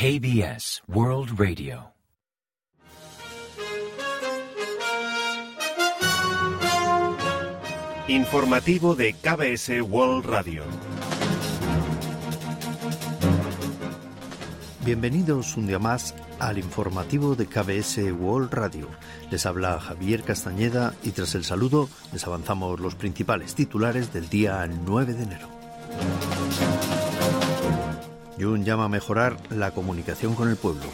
KBS World Radio. Informativo de KBS World Radio. Bienvenidos un día más al informativo de KBS World Radio. Les habla Javier Castañeda y tras el saludo les avanzamos los principales titulares del día 9 de enero. Jun llama a mejorar la comunicación con el pueblo.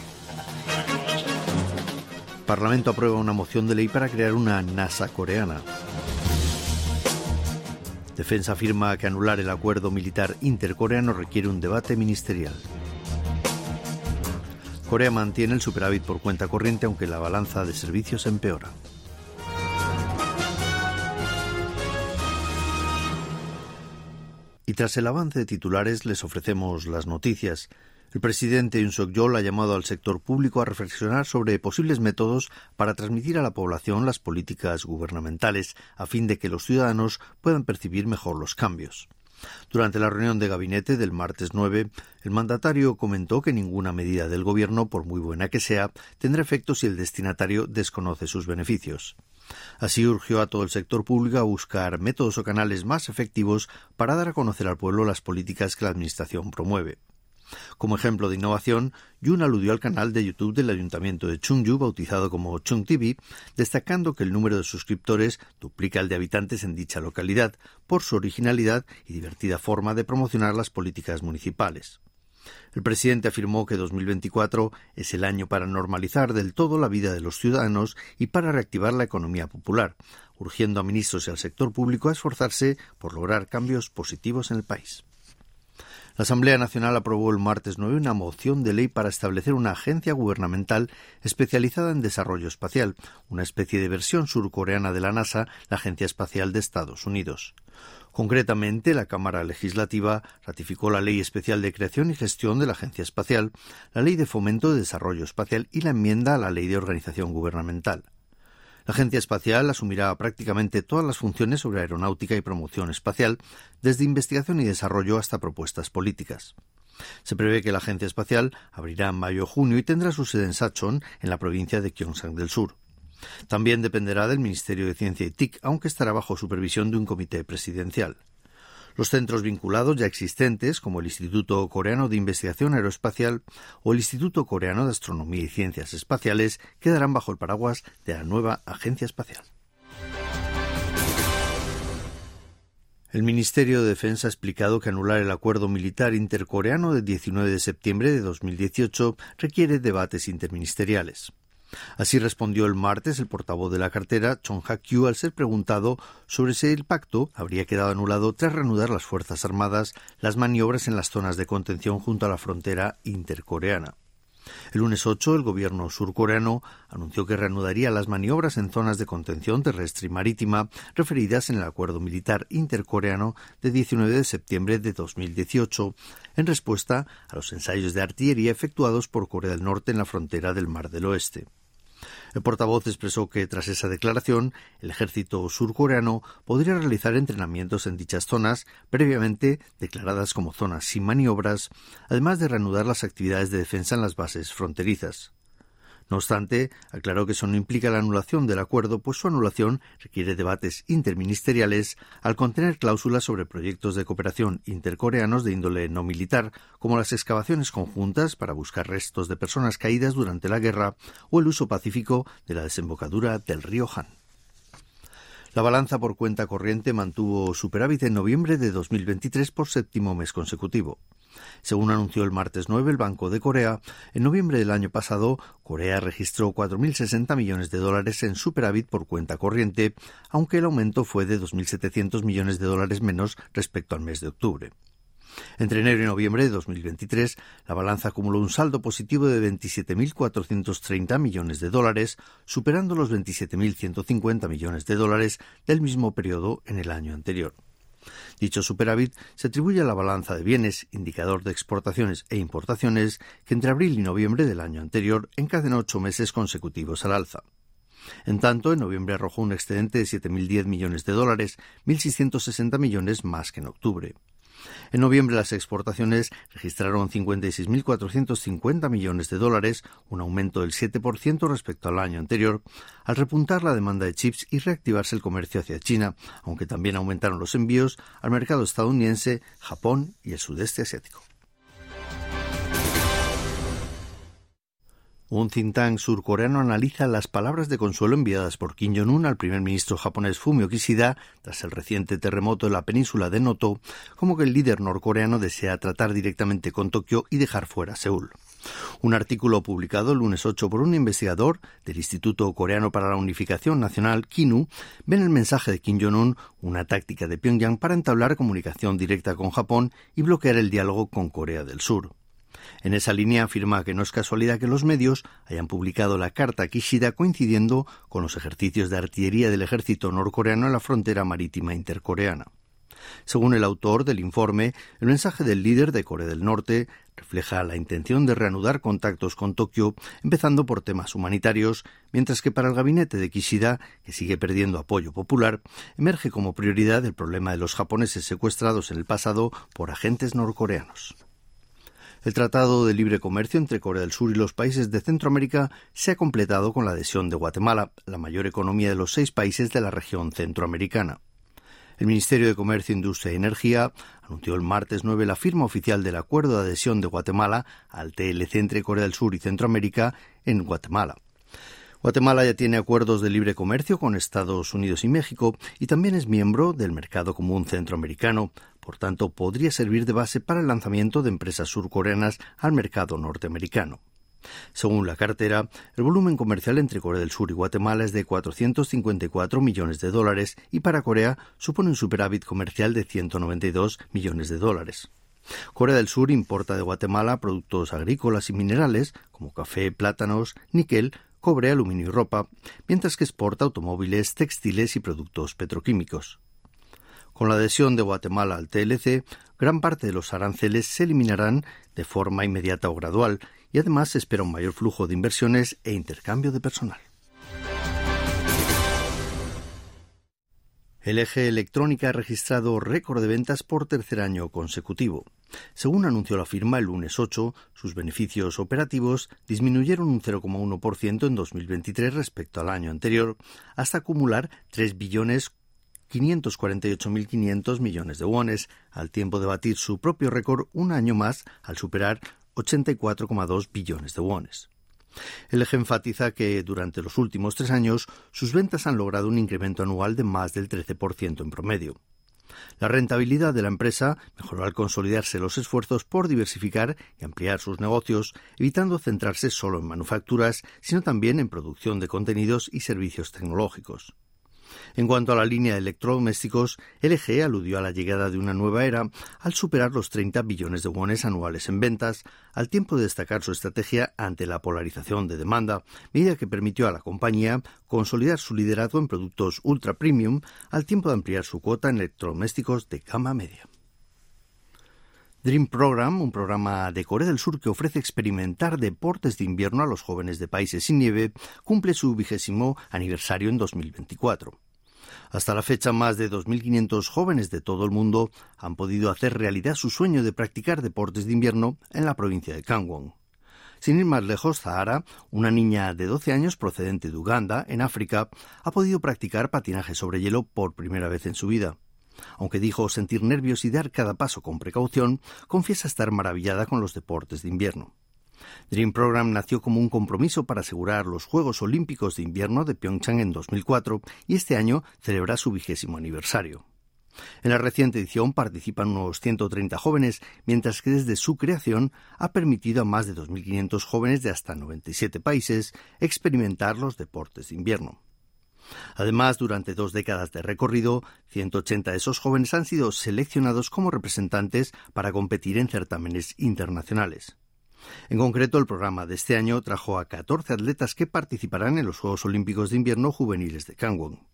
Parlamento aprueba una moción de ley para crear una NASA coreana. Defensa afirma que anular el acuerdo militar intercoreano requiere un debate ministerial. Corea mantiene el superávit por cuenta corriente aunque la balanza de servicios empeora. Y tras el avance de titulares les ofrecemos las noticias. El presidente Yoon Suk-yeol ha llamado al sector público a reflexionar sobre posibles métodos para transmitir a la población las políticas gubernamentales a fin de que los ciudadanos puedan percibir mejor los cambios. Durante la reunión de gabinete del martes 9, el mandatario comentó que ninguna medida del Gobierno, por muy buena que sea, tendrá efecto si el destinatario desconoce sus beneficios. Así urgió a todo el sector público a buscar métodos o canales más efectivos para dar a conocer al pueblo las políticas que la Administración promueve. Como ejemplo de innovación, Yun aludió al canal de YouTube del Ayuntamiento de Chungju, bautizado como Chung TV, destacando que el número de suscriptores duplica el de habitantes en dicha localidad, por su originalidad y divertida forma de promocionar las políticas municipales. El presidente afirmó que 2024 es el año para normalizar del todo la vida de los ciudadanos y para reactivar la economía popular, urgiendo a ministros y al sector público a esforzarse por lograr cambios positivos en el país. La Asamblea Nacional aprobó el martes 9 una moción de ley para establecer una agencia gubernamental especializada en desarrollo espacial, una especie de versión surcoreana de la NASA, la Agencia Espacial de Estados Unidos. Concretamente, la Cámara Legislativa ratificó la Ley Especial de Creación y Gestión de la Agencia Espacial, la Ley de Fomento de Desarrollo Espacial y la enmienda a la Ley de Organización Gubernamental. La Agencia Espacial asumirá prácticamente todas las funciones sobre aeronáutica y promoción espacial, desde investigación y desarrollo hasta propuestas políticas. Se prevé que la Agencia Espacial abrirá en mayo o junio y tendrá su sede en Sachon, en la provincia de Gyeongsang del Sur. También dependerá del Ministerio de Ciencia y TIC, aunque estará bajo supervisión de un comité presidencial. Los centros vinculados ya existentes, como el Instituto Coreano de Investigación Aeroespacial o el Instituto Coreano de Astronomía y Ciencias Espaciales, quedarán bajo el paraguas de la nueva Agencia Espacial. El Ministerio de Defensa ha explicado que anular el acuerdo militar intercoreano del 19 de septiembre de 2018 requiere debates interministeriales. Así respondió el martes el portavoz de la cartera, Chong Ha-kyu, al ser preguntado sobre si el pacto habría quedado anulado tras reanudar las Fuerzas Armadas las maniobras en las zonas de contención junto a la frontera intercoreana. El lunes 8, el gobierno surcoreano anunció que reanudaría las maniobras en zonas de contención terrestre y marítima referidas en el acuerdo militar intercoreano de 19 de septiembre de 2018, en respuesta a los ensayos de artillería efectuados por Corea del Norte en la frontera del Mar del Oeste. El portavoz expresó que tras esa declaración, el ejército surcoreano podría realizar entrenamientos en dichas zonas, previamente declaradas como zonas sin maniobras, además de reanudar las actividades de defensa en las bases fronterizas. No obstante, aclaró que eso no implica la anulación del acuerdo, pues su anulación requiere debates interministeriales al contener cláusulas sobre proyectos de cooperación intercoreanos de índole no militar, como las excavaciones conjuntas para buscar restos de personas caídas durante la guerra o el uso pacífico de la desembocadura del río Han. La balanza por cuenta corriente mantuvo superávit en noviembre de 2023 por séptimo mes consecutivo. Según anunció el martes 9 el Banco de Corea, en noviembre del año pasado, Corea registró 4.060 millones de dólares en superávit por cuenta corriente, aunque el aumento fue de 2.700 millones de dólares menos respecto al mes de octubre. Entre enero y noviembre de 2023, la balanza acumuló un saldo positivo de 27.430 millones de dólares, superando los 27.150 millones de dólares del mismo periodo en el año anterior. Dicho superávit se atribuye a la balanza de bienes, indicador de exportaciones e importaciones, que entre abril y noviembre del año anterior encadenó ocho meses consecutivos al alza. En tanto, en noviembre arrojó un excedente de 7.010 millones de dólares, 1.660 millones más que en octubre. En noviembre las exportaciones registraron 56.450 millones de dólares, un aumento del 7% respecto al año anterior, al repuntar la demanda de chips y reactivarse el comercio hacia China, aunque también aumentaron los envíos al mercado estadounidense, Japón y el sudeste asiático. Un think tank surcoreano analiza las palabras de consuelo enviadas por Kim Jong-un al primer ministro japonés Fumio Kishida tras el reciente terremoto en la península de Noto, como que el líder norcoreano desea tratar directamente con Tokio y dejar fuera Seúl. Un artículo publicado el lunes 8 por un investigador del Instituto Coreano para la Unificación Nacional, KINU, ve en el mensaje de Kim Jong-un una táctica de Pyongyang para entablar comunicación directa con Japón y bloquear el diálogo con Corea del Sur. En esa línea afirma que no es casualidad que los medios hayan publicado la carta Kishida coincidiendo con los ejercicios de artillería del ejército norcoreano en la frontera marítima intercoreana. Según el autor del informe, el mensaje del líder de Corea del Norte refleja la intención de reanudar contactos con Tokio, empezando por temas humanitarios, mientras que para el gabinete de Kishida, que sigue perdiendo apoyo popular, emerge como prioridad el problema de los japoneses secuestrados en el pasado por agentes norcoreanos. El Tratado de Libre Comercio entre Corea del Sur y los países de Centroamérica se ha completado con la adhesión de Guatemala, la mayor economía de los seis países de la región centroamericana. El Ministerio de Comercio, Industria y Energía anunció el martes 9 la firma oficial del acuerdo de adhesión de Guatemala al TLC entre Corea del Sur y Centroamérica en Guatemala. Guatemala ya tiene acuerdos de libre comercio con Estados Unidos y México y también es miembro del Mercado Común Centroamericano. Por tanto, podría servir de base para el lanzamiento de empresas surcoreanas al mercado norteamericano. Según la cartera, el volumen comercial entre Corea del Sur y Guatemala es de 454 millones de dólares y para Corea supone un superávit comercial de 192 millones de dólares. Corea del Sur importa de Guatemala productos agrícolas y minerales como café, plátanos, níquel, cobre, aluminio y ropa, mientras que exporta automóviles, textiles y productos petroquímicos. Con la adhesión de Guatemala al TLC, gran parte de los aranceles se eliminarán de forma inmediata o gradual, y además se espera un mayor flujo de inversiones e intercambio de personal. El eje electrónica ha registrado récord de ventas por tercer año consecutivo. Según anunció la firma el lunes 8, sus beneficios operativos disminuyeron un 0,1% en 2023 respecto al año anterior, hasta acumular 3 billones 548.500 millones de wones, al tiempo de batir su propio récord un año más al superar 84,2 billones de wones. El eje enfatiza que durante los últimos tres años sus ventas han logrado un incremento anual de más del 13% en promedio. La rentabilidad de la empresa mejoró al consolidarse los esfuerzos por diversificar y ampliar sus negocios, evitando centrarse solo en manufacturas, sino también en producción de contenidos y servicios tecnológicos. En cuanto a la línea de electrodomésticos, LG aludió a la llegada de una nueva era al superar los 30 billones de wones anuales en ventas, al tiempo de destacar su estrategia ante la polarización de demanda, medida que permitió a la compañía consolidar su liderazgo en productos ultra premium, al tiempo de ampliar su cuota en electrodomésticos de gama media. Dream Program, un programa de Corea del Sur que ofrece experimentar deportes de invierno a los jóvenes de países sin nieve, cumple su vigésimo aniversario en 2024. Hasta la fecha, más de 2.500 jóvenes de todo el mundo han podido hacer realidad su sueño de practicar deportes de invierno en la provincia de Kangwon. Sin ir más lejos, Zahara, una niña de 12 años procedente de Uganda, en África, ha podido practicar patinaje sobre hielo por primera vez en su vida. Aunque dijo sentir nervios y dar cada paso con precaución, confiesa estar maravillada con los deportes de invierno. Dream Program nació como un compromiso para asegurar los Juegos Olímpicos de Invierno de Pyeongchang en 2004 y este año celebra su vigésimo aniversario. En la reciente edición participan unos 130 jóvenes, mientras que desde su creación ha permitido a más de 2.500 jóvenes de hasta 97 países experimentar los deportes de invierno. Además, durante dos décadas de recorrido, 180 de esos jóvenes han sido seleccionados como representantes para competir en certámenes internacionales. En concreto, el programa de este año trajo a 14 atletas que participarán en los Juegos Olímpicos de Invierno Juveniles de Kangwon.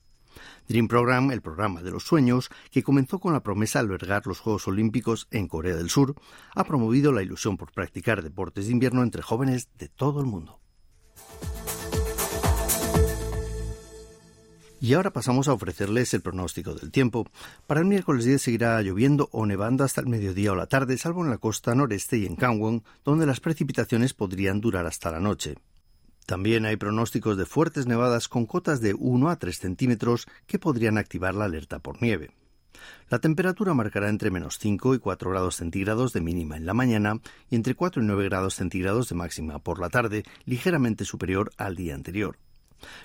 Dream Program, el programa de los sueños, que comenzó con la promesa de albergar los Juegos Olímpicos en Corea del Sur, ha promovido la ilusión por practicar deportes de invierno entre jóvenes de todo el mundo. Y ahora pasamos a ofrecerles el pronóstico del tiempo. Para el miércoles 10 seguirá lloviendo o nevando hasta el mediodía o la tarde, salvo en la costa noreste y en Kangwon, donde las precipitaciones podrían durar hasta la noche. También hay pronósticos de fuertes nevadas con cotas de 1 a 3 centímetros que podrían activar la alerta por nieve. La temperatura marcará entre menos 5 y 4 grados centígrados de mínima en la mañana y entre 4 y 9 grados centígrados de máxima por la tarde, ligeramente superior al día anterior.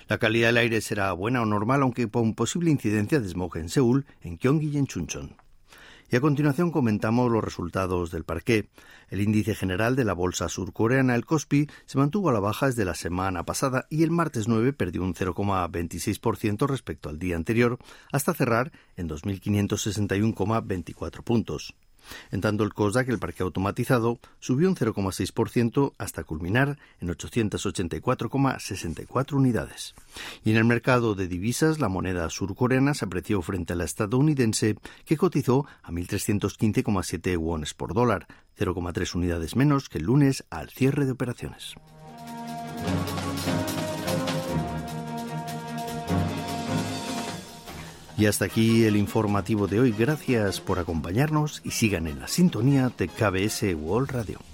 La calidad del aire será buena o normal, aunque con posible incidencia de smog en Seúl, en Gyeonggi y en Chuncheon. Y a continuación comentamos los resultados del parqué. El índice general de la bolsa surcoreana, el Kospi, se mantuvo a la baja desde la semana pasada y el martes 9 perdió un 0,26% respecto al día anterior, hasta cerrar en 2.561,24 puntos. En tanto, el COSDAC, el parque automatizado, subió un 0,6% hasta culminar en 884,64 unidades. Y en el mercado de divisas, la moneda surcoreana se apreció frente a la estadounidense, que cotizó a 1.315,7 wones por dólar, 0,3 unidades menos que el lunes al cierre de operaciones. Y hasta aquí el informativo de hoy. Gracias por acompañarnos y sigan en la sintonía de KBS World Radio.